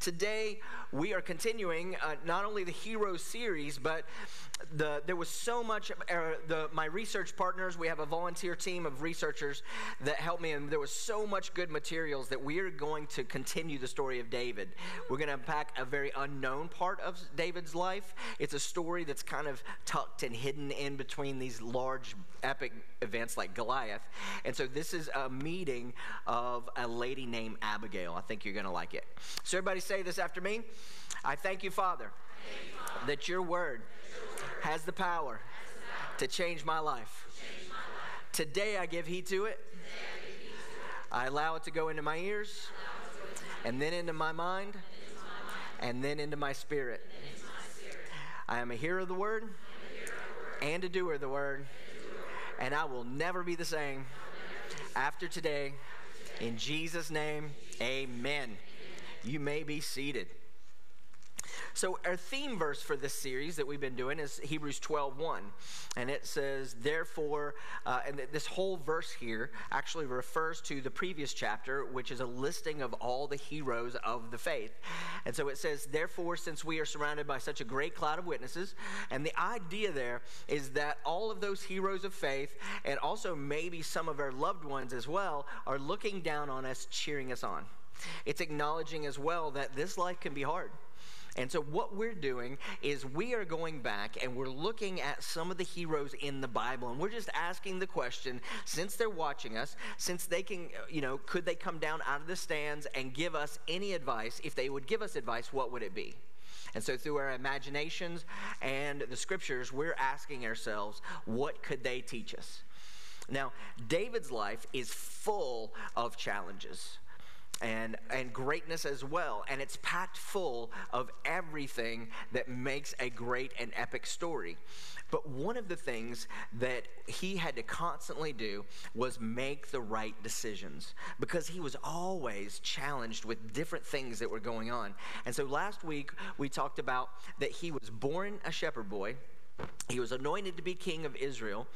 Today, we are continuing uh, not only the Hero series, but the, there was so much. Uh, the, my research partners, we have a volunteer team of researchers that helped me, and there was so much good materials that we are going to continue the story of David. We're going to unpack a very unknown part of David's life. It's a story that's kind of tucked and hidden in between these large epic events like Goliath. And so, this is a meeting of a lady named Abigail. I think you're going to like it. So, everybody say this after me. I thank you, Father, that your word has the power to change my life. Today I give heed to it. I allow it to go into my ears, and then into my mind, and then into my spirit. I am a hearer of the word and a doer of the word, and I will never be the same after today. In Jesus' name, amen. You may be seated. So our theme verse for this series that we've been doing is Hebrews 12:1, and it says, "Therefore," uh, and this whole verse here actually refers to the previous chapter, which is a listing of all the heroes of the faith. And so it says, "Therefore, since we are surrounded by such a great cloud of witnesses," and the idea there is that all of those heroes of faith, and also maybe some of our loved ones as well, are looking down on us, cheering us on. It's acknowledging as well that this life can be hard. And so, what we're doing is we are going back and we're looking at some of the heroes in the Bible, and we're just asking the question since they're watching us, since they can, you know, could they come down out of the stands and give us any advice? If they would give us advice, what would it be? And so, through our imaginations and the scriptures, we're asking ourselves, what could they teach us? Now, David's life is full of challenges and, and greatness as well. And it's packed full of everything that makes a great and epic story. But one of the things that he had to constantly do was make the right decisions because he was always challenged with different things that were going on. And so last week we talked about that he was born a shepherd boy he was anointed to be king of Israel,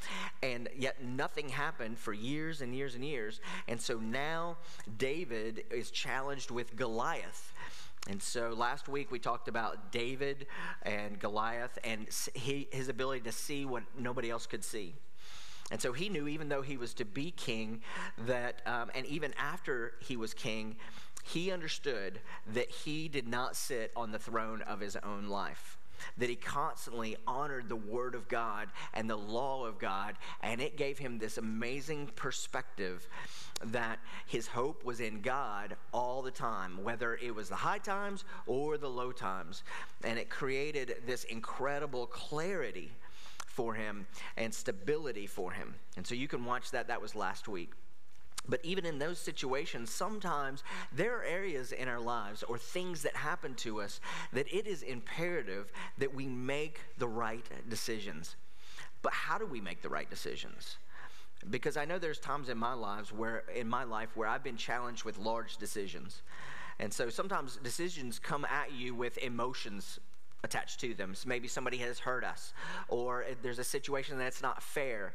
and yet nothing happened for years and years and years. And so now David is challenged with Goliath. And so last week we talked about David and Goliath and he, his ability to see what nobody else could see. And so he knew, even though he was to be king, that, um, and even after he was king, he understood that he did not sit on the throne of his own life that he constantly honored the Word of God and the law of God, and it gave him this amazing perspective that his hope was in God all the time, whether it was the high times or the low times. And it created this incredible clarity for him and stability for him. And so you can watch that. That was last week. But even in those situations, sometimes there are areas in our lives or things that happen to us that it is imperative that we make the right decisions. But how do we make the right decisions? Because I know there's times in my lives where in my life where I've been challenged with large decisions. And so sometimes decisions come at you with emotions attached to them. So maybe somebody has hurt us, or there's a situation that's not fair.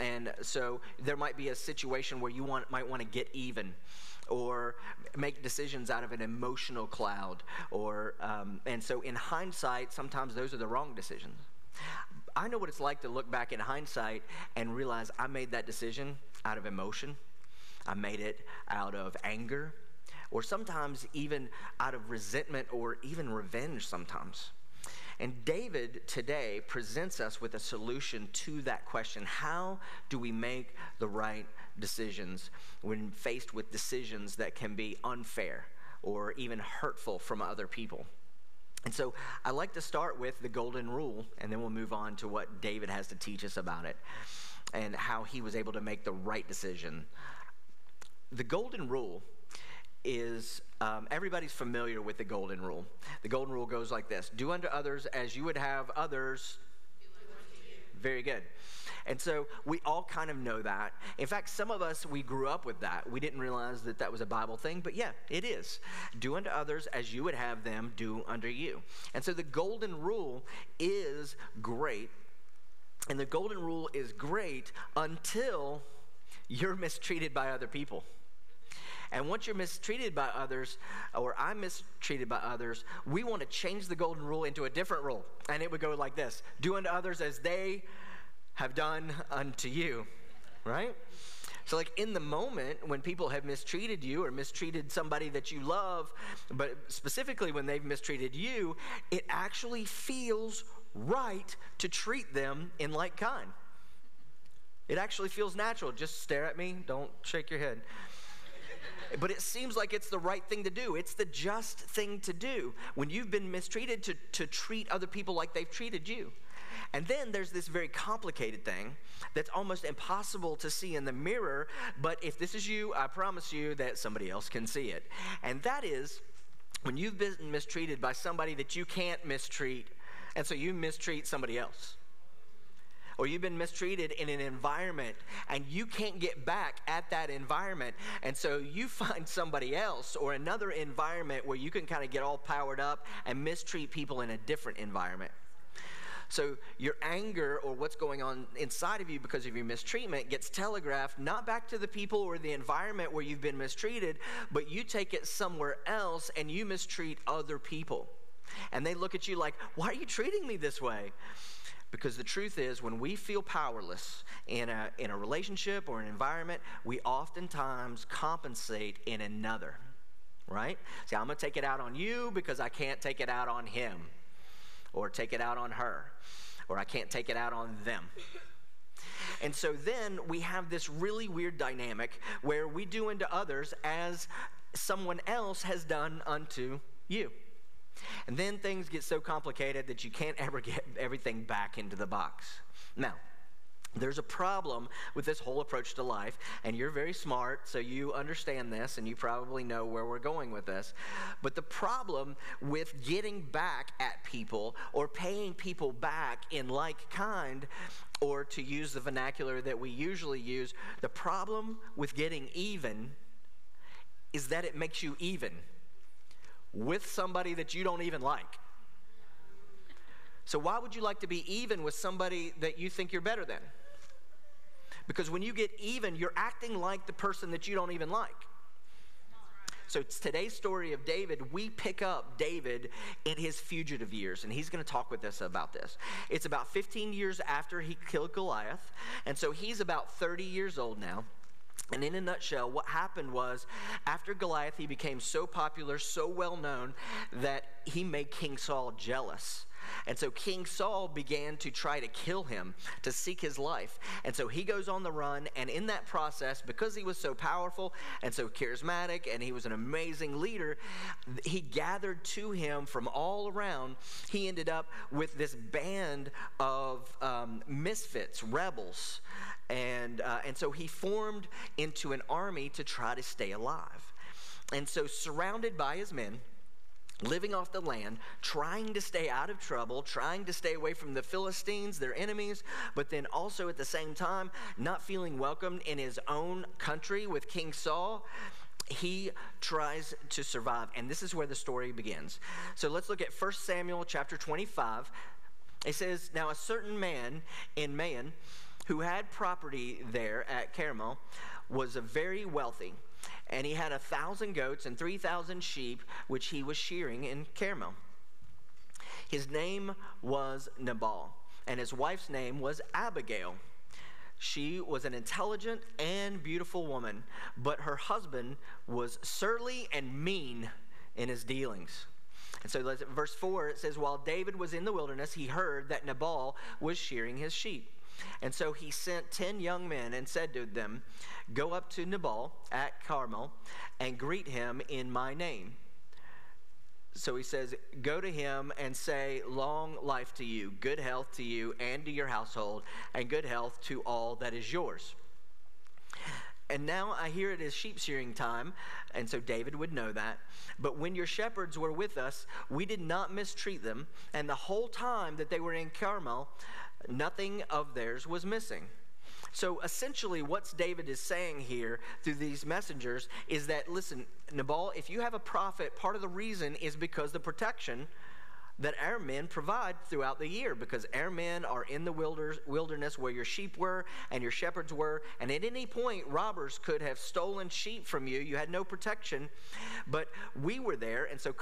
And so there might be a situation where you want, might want to get even or make decisions out of an emotional cloud. Or, um, and so in hindsight, sometimes those are the wrong decisions. I know what it's like to look back in hindsight and realize I made that decision out of emotion. I made it out of anger, or sometimes even out of resentment or even revenge sometimes. And David today presents us with a solution to that question. How do we make the right decisions when faced with decisions that can be unfair or even hurtful from other people? And so I like to start with the golden rule, and then we'll move on to what David has to teach us about it and how he was able to make the right decision. The golden rule is um, everybody's familiar with the golden rule. The golden rule goes like this Do unto others as you would have others. Very good. And so we all kind of know that. In fact, some of us, we grew up with that. We didn't realize that that was a Bible thing, but yeah, it is. Do unto others as you would have them do unto you. And so the golden rule is great. And the golden rule is great until you're mistreated by other people. And once you're mistreated by others, or I'm mistreated by others, we want to change the golden rule into a different rule. And it would go like this Do unto others as they have done unto you, right? So, like in the moment when people have mistreated you or mistreated somebody that you love, but specifically when they've mistreated you, it actually feels right to treat them in like kind. It actually feels natural. Just stare at me, don't shake your head. But it seems like it's the right thing to do. It's the just thing to do when you've been mistreated to, to treat other people like they've treated you. And then there's this very complicated thing that's almost impossible to see in the mirror, but if this is you, I promise you that somebody else can see it. And that is when you've been mistreated by somebody that you can't mistreat, and so you mistreat somebody else or you've been mistreated in an environment and you can't get back at that environment. And so you find somebody else or another environment where you can kind of get all powered up and mistreat people in a different environment. So your anger or what's going on inside of you because of your mistreatment gets telegraphed not back to the people or the environment where you've been mistreated, but you take it somewhere else and you mistreat other people. And they look at you like, why are you treating me this way? Because the truth is, when we feel powerless in a, in a relationship or an environment, we oftentimes compensate in another, right? See, I'm going to take it out on you because I can't take it out on him, or take it out on her, or I can't take it out on them. And so then we have this really weird dynamic where we do unto others as someone else has done unto you. And then things get so complicated that you can't ever get everything back into the box. Now, there's a problem with this whole approach to life, and you're very smart, so you understand this, and you probably know where we're going with this. But the problem with getting back at people or paying people back in like kind, or to use the vernacular that we usually use, the problem with getting even is that it makes you even with somebody that you don't even like. So, why would you like to be even with somebody that you think you're better than? Because when you get even, you're acting like the person that you don't even like. So, today's story of David, we pick up David in his fugitive years, and he's going to talk with us about this. It's about 15 years after he killed Goliath, and so he's about 30 years old now. And in a nutshell, what happened was after Goliath, he became so popular, so well known, that he made King Saul jealous. And so King Saul began to try to kill him, to seek his life. And so he goes on the run. And in that process, because he was so powerful and so charismatic and he was an amazing leader, he gathered to him from all around. He ended up with this band of um, misfits, rebels. And, uh, and so he formed into an army to try to stay alive. And so, surrounded by his men, living off the land, trying to stay out of trouble, trying to stay away from the Philistines, their enemies, but then also at the same time not feeling welcomed in his own country with King Saul. He tries to survive, and this is where the story begins. So let's look at 1 Samuel chapter 25. It says, Now a certain man in Maon who had property there at Carmel, was a very wealthy, and he had a thousand goats and three thousand sheep, which he was shearing in Carmel. His name was Nabal, and his wife's name was Abigail. She was an intelligent and beautiful woman, but her husband was surly and mean in his dealings. And so, verse 4, it says, While David was in the wilderness, he heard that Nabal was shearing his sheep. And so he sent ten young men and said to them, Go up to Nabal at Carmel and greet him in my name. So he says, Go to him and say, Long life to you, good health to you and to your household, and good health to all that is yours. And now I hear it is sheep shearing time, and so David would know that. But when your shepherds were with us, we did not mistreat them, and the whole time that they were in Carmel, Nothing of theirs was missing. So essentially, what David is saying here through these messengers is that, listen, Nabal, if you have a profit, part of the reason is because the protection that our men provide throughout the year because our men are in the wilderness where your sheep were and your shepherds were. And at any point, robbers could have stolen sheep from you. You had no protection, but we were there. And so,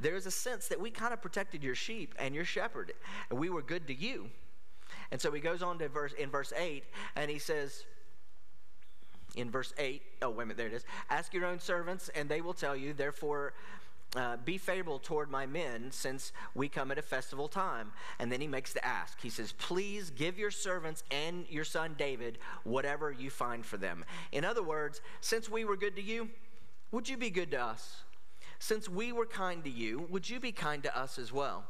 there's a sense that we kind of protected your sheep and your shepherd, and we were good to you. And so he goes on to verse in verse 8, and he says, in verse 8, oh, wait a minute, there it is. Ask your own servants, and they will tell you, therefore, uh, be favorable toward my men since we come at a festival time. And then he makes the ask. He says, Please give your servants and your son David whatever you find for them. In other words, since we were good to you, would you be good to us? Since we were kind to you, would you be kind to us as well?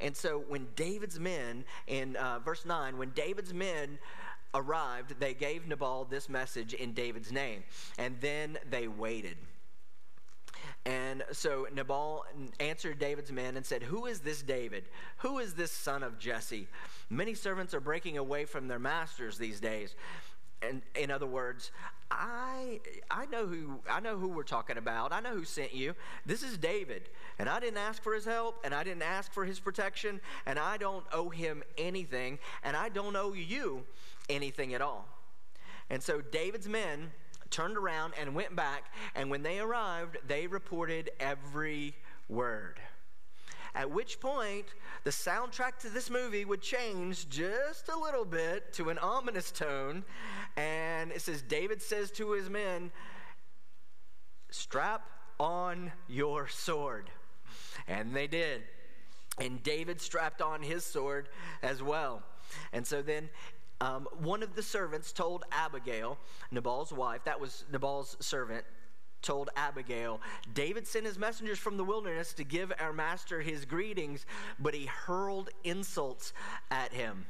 And so when David's men, in uh, verse 9, when David's men arrived, they gave Nabal this message in David's name. And then they waited. And so Nabal answered David's men and said, Who is this David? Who is this son of Jesse? Many servants are breaking away from their masters these days. And in other words, I I know who I know who we're talking about. I know who sent you. This is David. And I didn't ask for his help and I didn't ask for his protection and I don't owe him anything and I don't owe you anything at all. And so David's men turned around and went back, and when they arrived, they reported every word. At which point, the soundtrack to this movie would change just a little bit to an ominous tone. And it says, David says to his men, Strap on your sword. And they did. And David strapped on his sword as well. And so then um, one of the servants told Abigail, Nabal's wife, that was Nabal's servant, told Abigail, David sent his messengers from the wilderness to give our master his greetings, but he hurled insults at him.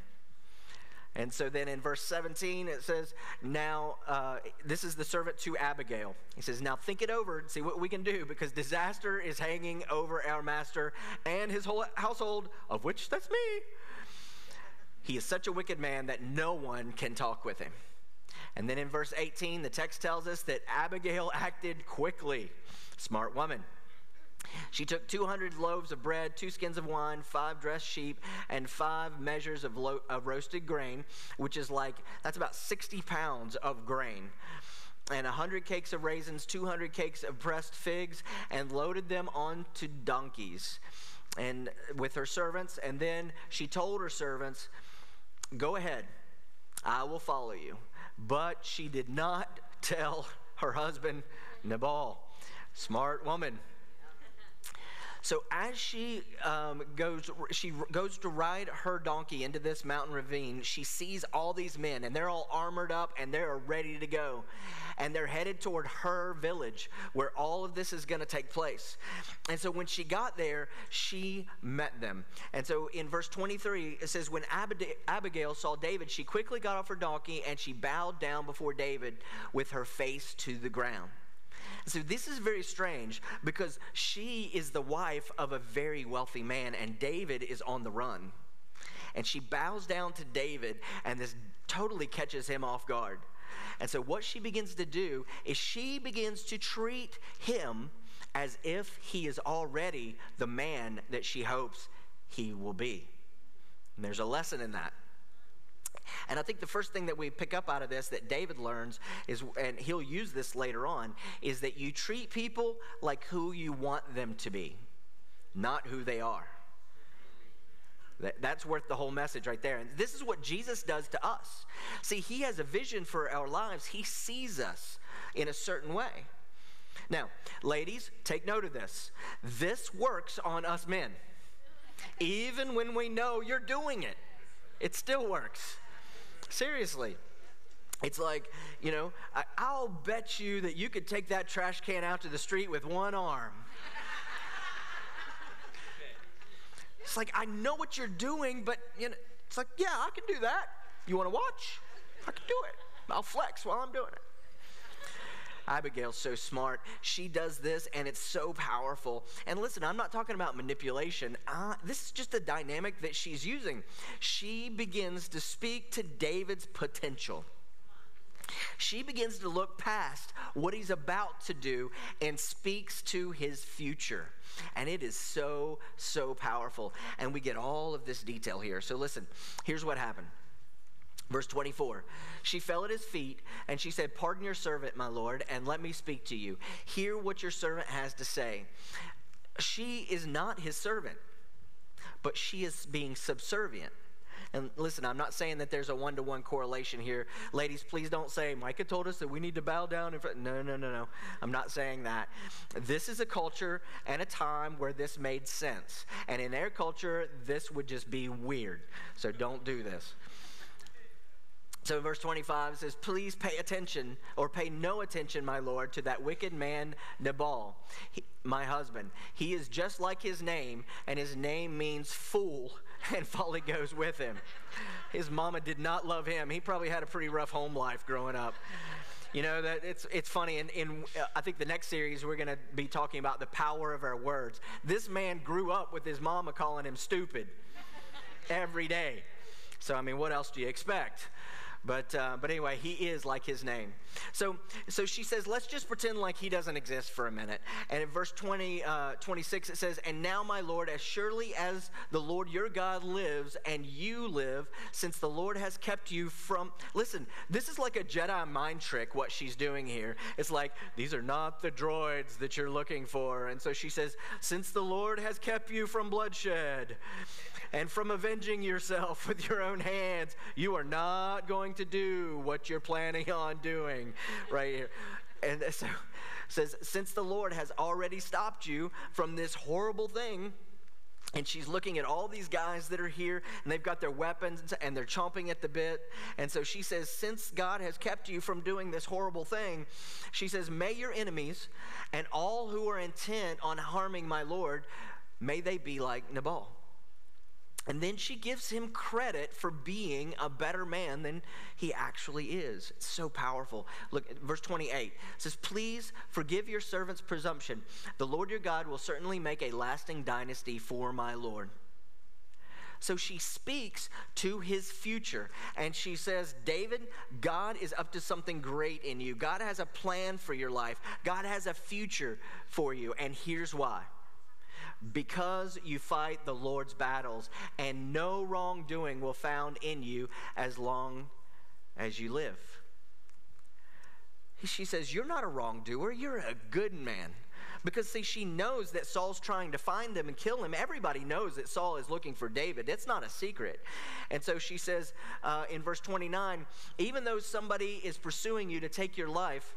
And so then in verse 17, it says, Now, uh, this is the servant to Abigail. He says, Now think it over and see what we can do because disaster is hanging over our master and his whole household, of which that's me. He is such a wicked man that no one can talk with him. And then in verse 18, the text tells us that Abigail acted quickly. Smart woman. She took 200 loaves of bread, two skins of wine, five dressed sheep, and five measures of, lo- of roasted grain, which is like, that's about 60 pounds of grain and 100 cakes of raisins, 200 cakes of pressed figs, and loaded them onto donkeys and with her servants. And then she told her servants, Go ahead, I will follow you. But she did not tell her husband, Nabal. Smart woman. So as she um, goes, she goes to ride her donkey into this mountain ravine. She sees all these men, and they're all armored up, and they're ready to go, and they're headed toward her village where all of this is going to take place. And so when she got there, she met them. And so in verse 23, it says, "When Abigail saw David, she quickly got off her donkey and she bowed down before David with her face to the ground." So this is very strange because she is the wife of a very wealthy man, and David is on the run. And she bows down to David, and this totally catches him off guard. And so, what she begins to do is she begins to treat him as if he is already the man that she hopes he will be. And there's a lesson in that. And I think the first thing that we pick up out of this that David learns is, and he'll use this later on, is that you treat people like who you want them to be, not who they are. That's worth the whole message right there. And this is what Jesus does to us. See, he has a vision for our lives, he sees us in a certain way. Now, ladies, take note of this. This works on us men. Even when we know you're doing it, it still works. Seriously. It's like, you know, I, will bet you that you could take that trash can out to the street with one arm. It's like, I know what you're doing, but, you know, it's like, yeah, I can do that. You want to watch? I can do it. I'll flex while I'm doing it. Abigail's so smart. She does this, and it's so powerful. And listen, I'm not talking about manipulation. Uh, this is just a dynamic that she's using. She begins to speak to David's potential. She begins to look past what he's about to do and speaks to his future. And it is so, so powerful. And we get all of this detail here. So listen, here's what happened. Verse 24, she fell at his feet and she said, Pardon your servant, my Lord, and let me speak to you. Hear what your servant has to say. She is not his servant, but she is being subservient. And listen, I'm not saying that there's a one to one correlation here. Ladies, please don't say, Micah told us that we need to bow down in front. No, no, no, no. I'm not saying that. This is a culture and a time where this made sense. And in their culture, this would just be weird. So don't do this. So in verse 25 it says, Please pay attention, or pay no attention, my Lord, to that wicked man Nabal, he, my husband. He is just like his name, and his name means fool, and folly goes with him. His mama did not love him. He probably had a pretty rough home life growing up. You know that it's it's funny. In, in uh, I think the next series we're going to be talking about the power of our words. This man grew up with his mama calling him stupid every day. So I mean, what else do you expect? But, uh, but anyway, he is like his name. So, so she says, let's just pretend like he doesn't exist for a minute. And in verse 20, uh, 26, it says, And now, my Lord, as surely as the Lord your God lives and you live, since the Lord has kept you from. Listen, this is like a Jedi mind trick, what she's doing here. It's like, these are not the droids that you're looking for. And so she says, Since the Lord has kept you from bloodshed and from avenging yourself with your own hands. You are not going to do what you're planning on doing right here. And so says, since the Lord has already stopped you from this horrible thing, and she's looking at all these guys that are here, and they've got their weapons and they're chomping at the bit. And so she says, Since God has kept you from doing this horrible thing, she says, May your enemies and all who are intent on harming my Lord, may they be like Nabal. And then she gives him credit for being a better man than he actually is. It's so powerful. Look at verse 28. It says, Please forgive your servant's presumption. The Lord your God will certainly make a lasting dynasty for my Lord. So she speaks to his future and she says, David, God is up to something great in you. God has a plan for your life, God has a future for you. And here's why because you fight the Lord's battles, and no wrongdoing will found in you as long as you live. She says, You're not a wrongdoer, you're a good man. Because, see, she knows that Saul's trying to find them and kill him. Everybody knows that Saul is looking for David. It's not a secret. And so she says uh, in verse 29 even though somebody is pursuing you to take your life,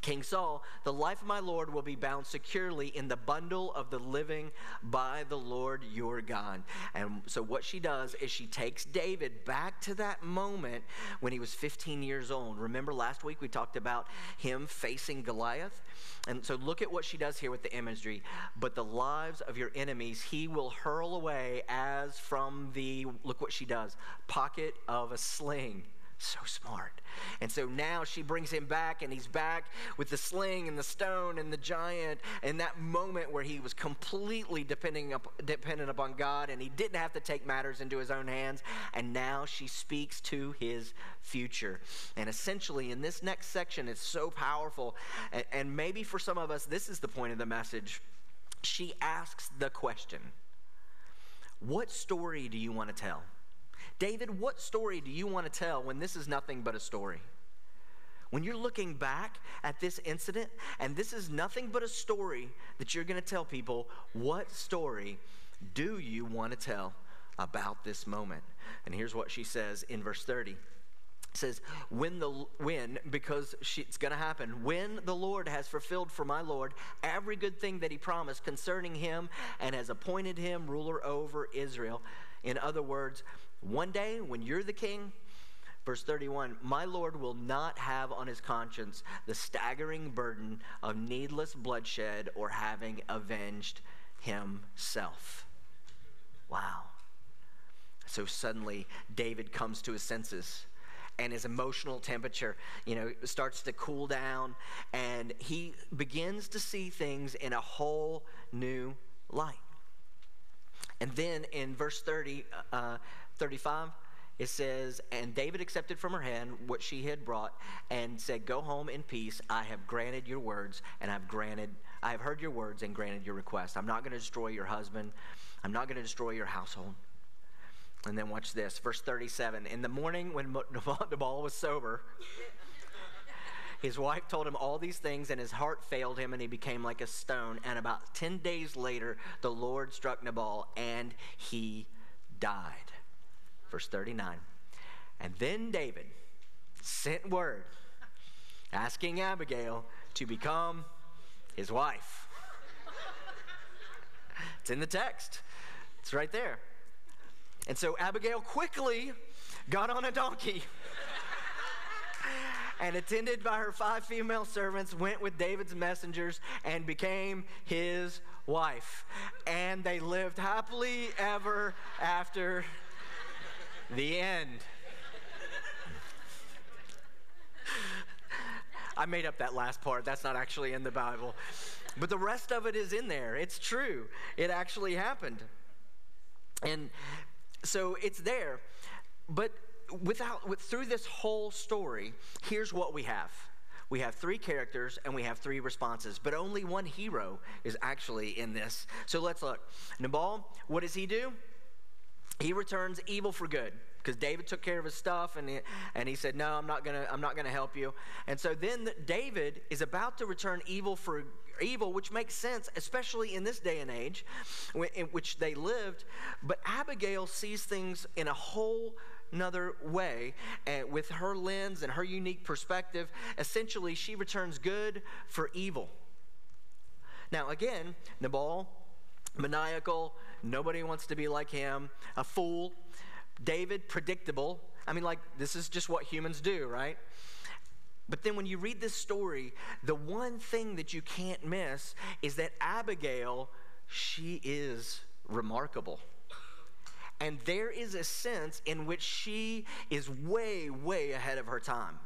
King Saul, the life of my Lord will be bound securely in the bundle of the living by the Lord your God. And so, what she does is she takes David back to that moment when he was 15 years old. Remember last week we talked about him facing Goliath? And so, look at what she does here with the imagery. But the lives of your enemies he will hurl away as from the, look what she does, pocket of a sling. So smart. And so now she brings him back, and he's back with the sling and the stone and the giant. And that moment where he was completely depending up, dependent upon God, and he didn't have to take matters into his own hands. And now she speaks to his future. And essentially, in this next section, it's so powerful. And, and maybe for some of us, this is the point of the message. She asks the question What story do you want to tell? David, what story do you want to tell when this is nothing but a story? When you're looking back at this incident and this is nothing but a story that you're going to tell people, what story do you want to tell about this moment? And here's what she says in verse 30 says when the when because she, it's going to happen when the lord has fulfilled for my lord every good thing that he promised concerning him and has appointed him ruler over israel in other words one day, when you're the king, verse 31 My Lord will not have on his conscience the staggering burden of needless bloodshed or having avenged himself. Wow. So suddenly, David comes to his senses and his emotional temperature, you know, starts to cool down, and he begins to see things in a whole new light. And then in verse 30, uh, 35, it says, And David accepted from her hand what she had brought and said, Go home in peace. I have granted your words, and I've granted, I have heard your words and granted your request. I'm not going to destroy your husband. I'm not going to destroy your household. And then watch this, verse 37. In the morning when Nabal was sober, his wife told him all these things, and his heart failed him, and he became like a stone. And about 10 days later, the Lord struck Nabal, and he died. Verse 39. And then David sent word asking Abigail to become his wife. It's in the text, it's right there. And so Abigail quickly got on a donkey and attended by her five female servants, went with David's messengers and became his wife. And they lived happily ever after the end. I made up that last part. That's not actually in the Bible. But the rest of it is in there. It's true. It actually happened. And so it's there. But without with, through this whole story, here's what we have. We have three characters and we have three responses, but only one hero is actually in this. So let's look. Nabal, what does he do? He returns evil for good because David took care of his stuff and he, and he said, "No, I'm not gonna I'm not gonna help you." And so then David is about to return evil for evil, which makes sense, especially in this day and age in which they lived. But Abigail sees things in a whole another way and with her lens and her unique perspective essentially she returns good for evil now again nabal maniacal nobody wants to be like him a fool david predictable i mean like this is just what humans do right but then when you read this story, the one thing that you can't miss is that Abigail, she is remarkable. And there is a sense in which she is way, way ahead of her time.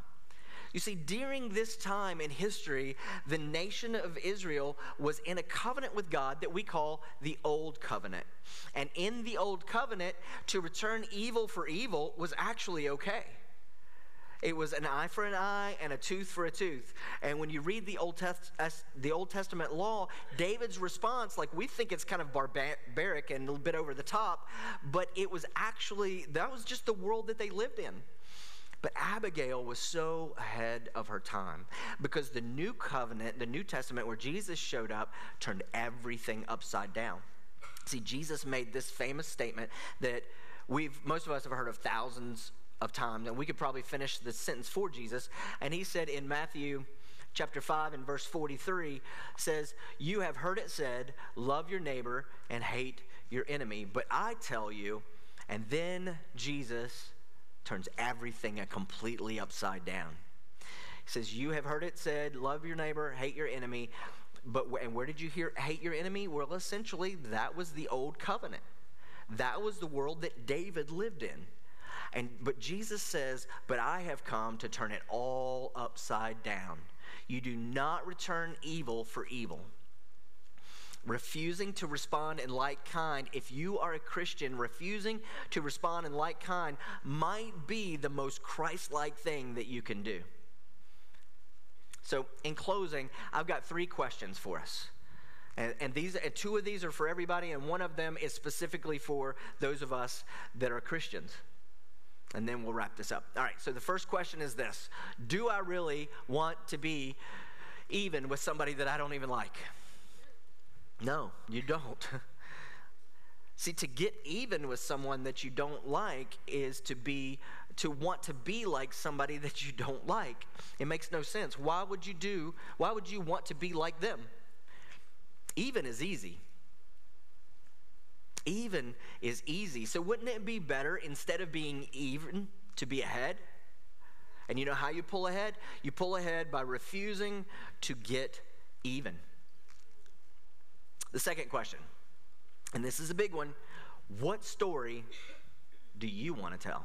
You see, during this time in history, the nation of Israel was in a covenant with God that we call the Old Covenant. And in the Old Covenant, to return evil for evil was actually okay. It was an eye for an eye and a tooth for a tooth. And when you read the Old, Test, the Old Testament law, David's response, like we think it's kind of barbaric and a little bit over the top, but it was actually, that was just the world that they lived in. But Abigail was so ahead of her time because the new covenant, the New Testament, where Jesus showed up, turned everything upside down. See, Jesus made this famous statement that we've, most of us have heard of thousands of times, And we could probably finish the sentence for Jesus. And he said in Matthew chapter 5 and verse 43 says, You have heard it said, love your neighbor and hate your enemy. But I tell you, and then Jesus turns everything completely upside down. He says, You have heard it said, love your neighbor, hate your enemy. But and where did you hear hate your enemy? Well, essentially, that was the old covenant. That was the world that David lived in. And but Jesus says, "But I have come to turn it all upside down. You do not return evil for evil." Refusing to respond in like kind, if you are a Christian, refusing to respond in like kind might be the most Christ like thing that you can do. So, in closing, I've got three questions for us. And, and these, and two of these are for everybody, and one of them is specifically for those of us that are Christians and then we'll wrap this up. All right, so the first question is this Do I really want to be even with somebody that I don't even like? No, you don't. See, to get even with someone that you don't like is to be to want to be like somebody that you don't like. It makes no sense. Why would you do? Why would you want to be like them? Even is easy. Even is easy. So wouldn't it be better instead of being even to be ahead? And you know how you pull ahead? You pull ahead by refusing to get even. The second question, and this is a big one what story do you want to tell?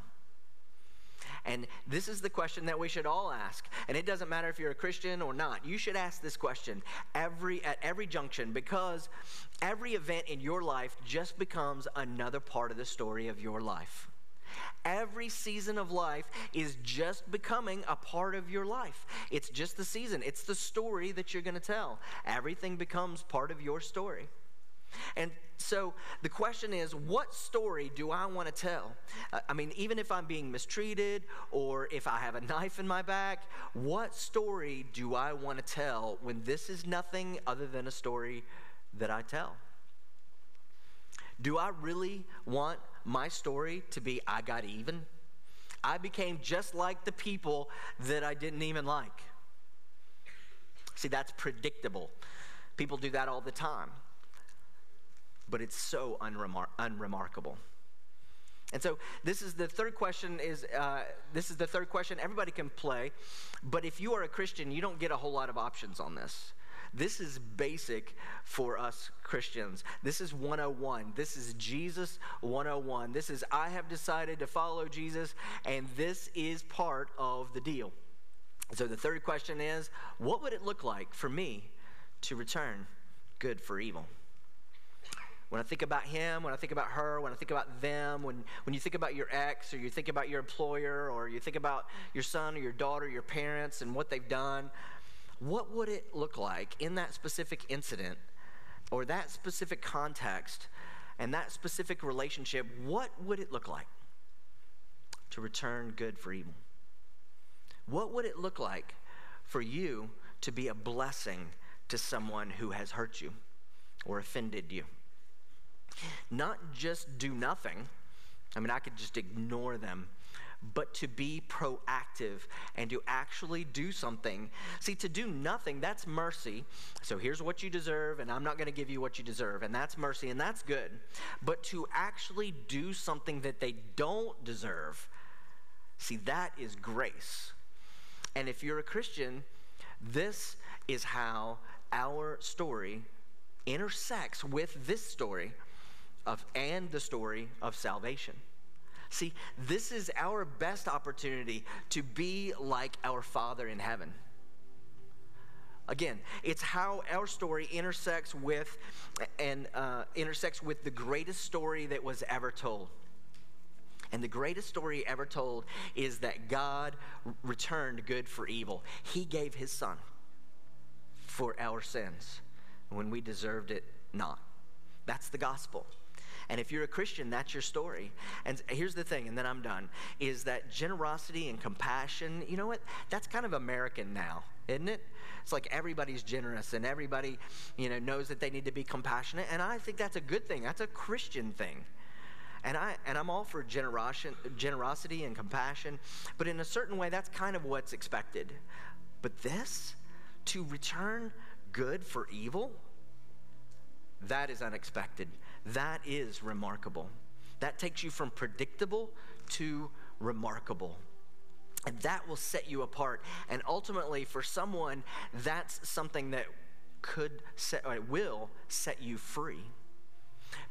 And this is the question that we should all ask. And it doesn't matter if you're a Christian or not. You should ask this question every at every junction because every event in your life just becomes another part of the story of your life. Every season of life is just becoming a part of your life. It's just the season, it's the story that you're going to tell. Everything becomes part of your story. And so the question is, what story do I want to tell? Uh, I mean, even if I'm being mistreated or if I have a knife in my back, what story do I want to tell when this is nothing other than a story that I tell? Do I really want my story to be I got even? I became just like the people that I didn't even like. See, that's predictable. People do that all the time but it's so unremar- unremarkable. And so this is the third question is uh, this is the third question everybody can play, but if you are a Christian, you don't get a whole lot of options on this. This is basic for us Christians. This is 101. This is Jesus 101. This is I have decided to follow Jesus, and this is part of the deal. So the third question is what would it look like for me to return good for evil? When I think about him, when I think about her, when I think about them, when, when you think about your ex or you think about your employer or you think about your son or your daughter, your parents, and what they've done, what would it look like in that specific incident or that specific context and that specific relationship? What would it look like to return good for evil? What would it look like for you to be a blessing to someone who has hurt you or offended you? Not just do nothing, I mean, I could just ignore them, but to be proactive and to actually do something. See, to do nothing, that's mercy. So here's what you deserve, and I'm not going to give you what you deserve, and that's mercy, and that's good. But to actually do something that they don't deserve, see, that is grace. And if you're a Christian, this is how our story intersects with this story of, and the story of salvation. See, this is our best opportunity to be like our Father in heaven. Again, it's how our story intersects with and uh, intersects with the greatest story that was ever told. And the greatest story ever told is that God returned good for evil. He gave his son for our sins when we deserved it not. That's the gospel. And if you're a Christian, that's your story. And here's the thing, and then I'm done, is that generosity and compassion, you know what? That's kind of American now, isn't it? It's like everybody's generous and everybody, you know, knows that they need to be compassionate. And I think that's a good thing. That's a Christian thing. And, I, and I'm all for generosity and compassion, but in a certain way, that's kind of what's expected. But this, to return good for evil, that is unexpected. That is remarkable. That takes you from predictable to remarkable. And that will set you apart. And ultimately, for someone, that's something that could set, or will set you free.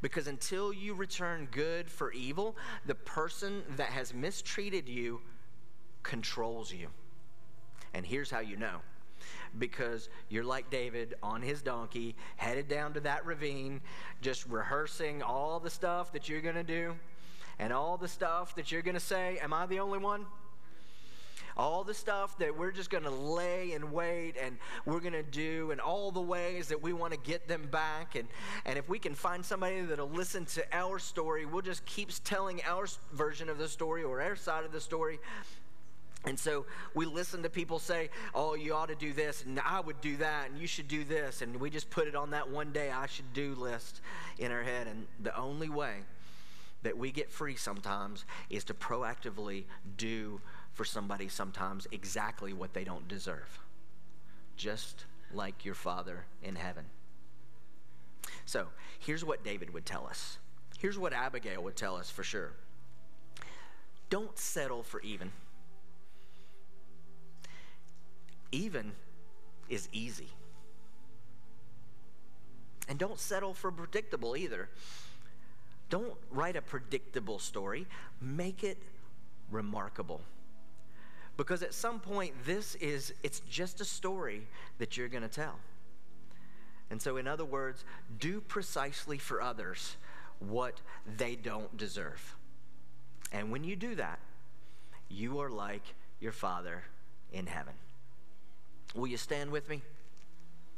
Because until you return good for evil, the person that has mistreated you controls you. And here's how you know because you're like David on his donkey, headed down to that ravine, just rehearsing all the stuff that you're going to do and all the stuff that you're going to say. Am I the only one? all the stuff that we're just going to lay and wait and we're going to do and all the ways that we want to get them back and, and if we can find somebody that'll listen to our story we'll just keep telling our version of the story or our side of the story and so we listen to people say, oh, you ought to do this, and I would do that, and you should do this. And we just put it on that one day I should do list in our head. And the only way that we get free sometimes is to proactively do for somebody sometimes exactly what they don't deserve, just like your Father in heaven. So here's what David would tell us. Here's what Abigail would tell us for sure. Don't settle for even. Even is easy. And don't settle for predictable either. Don't write a predictable story, make it remarkable. Because at some point this is it's just a story that you're going to tell. And so in other words, do precisely for others what they don't deserve. And when you do that, you are like your Father in heaven. Will you stand with me?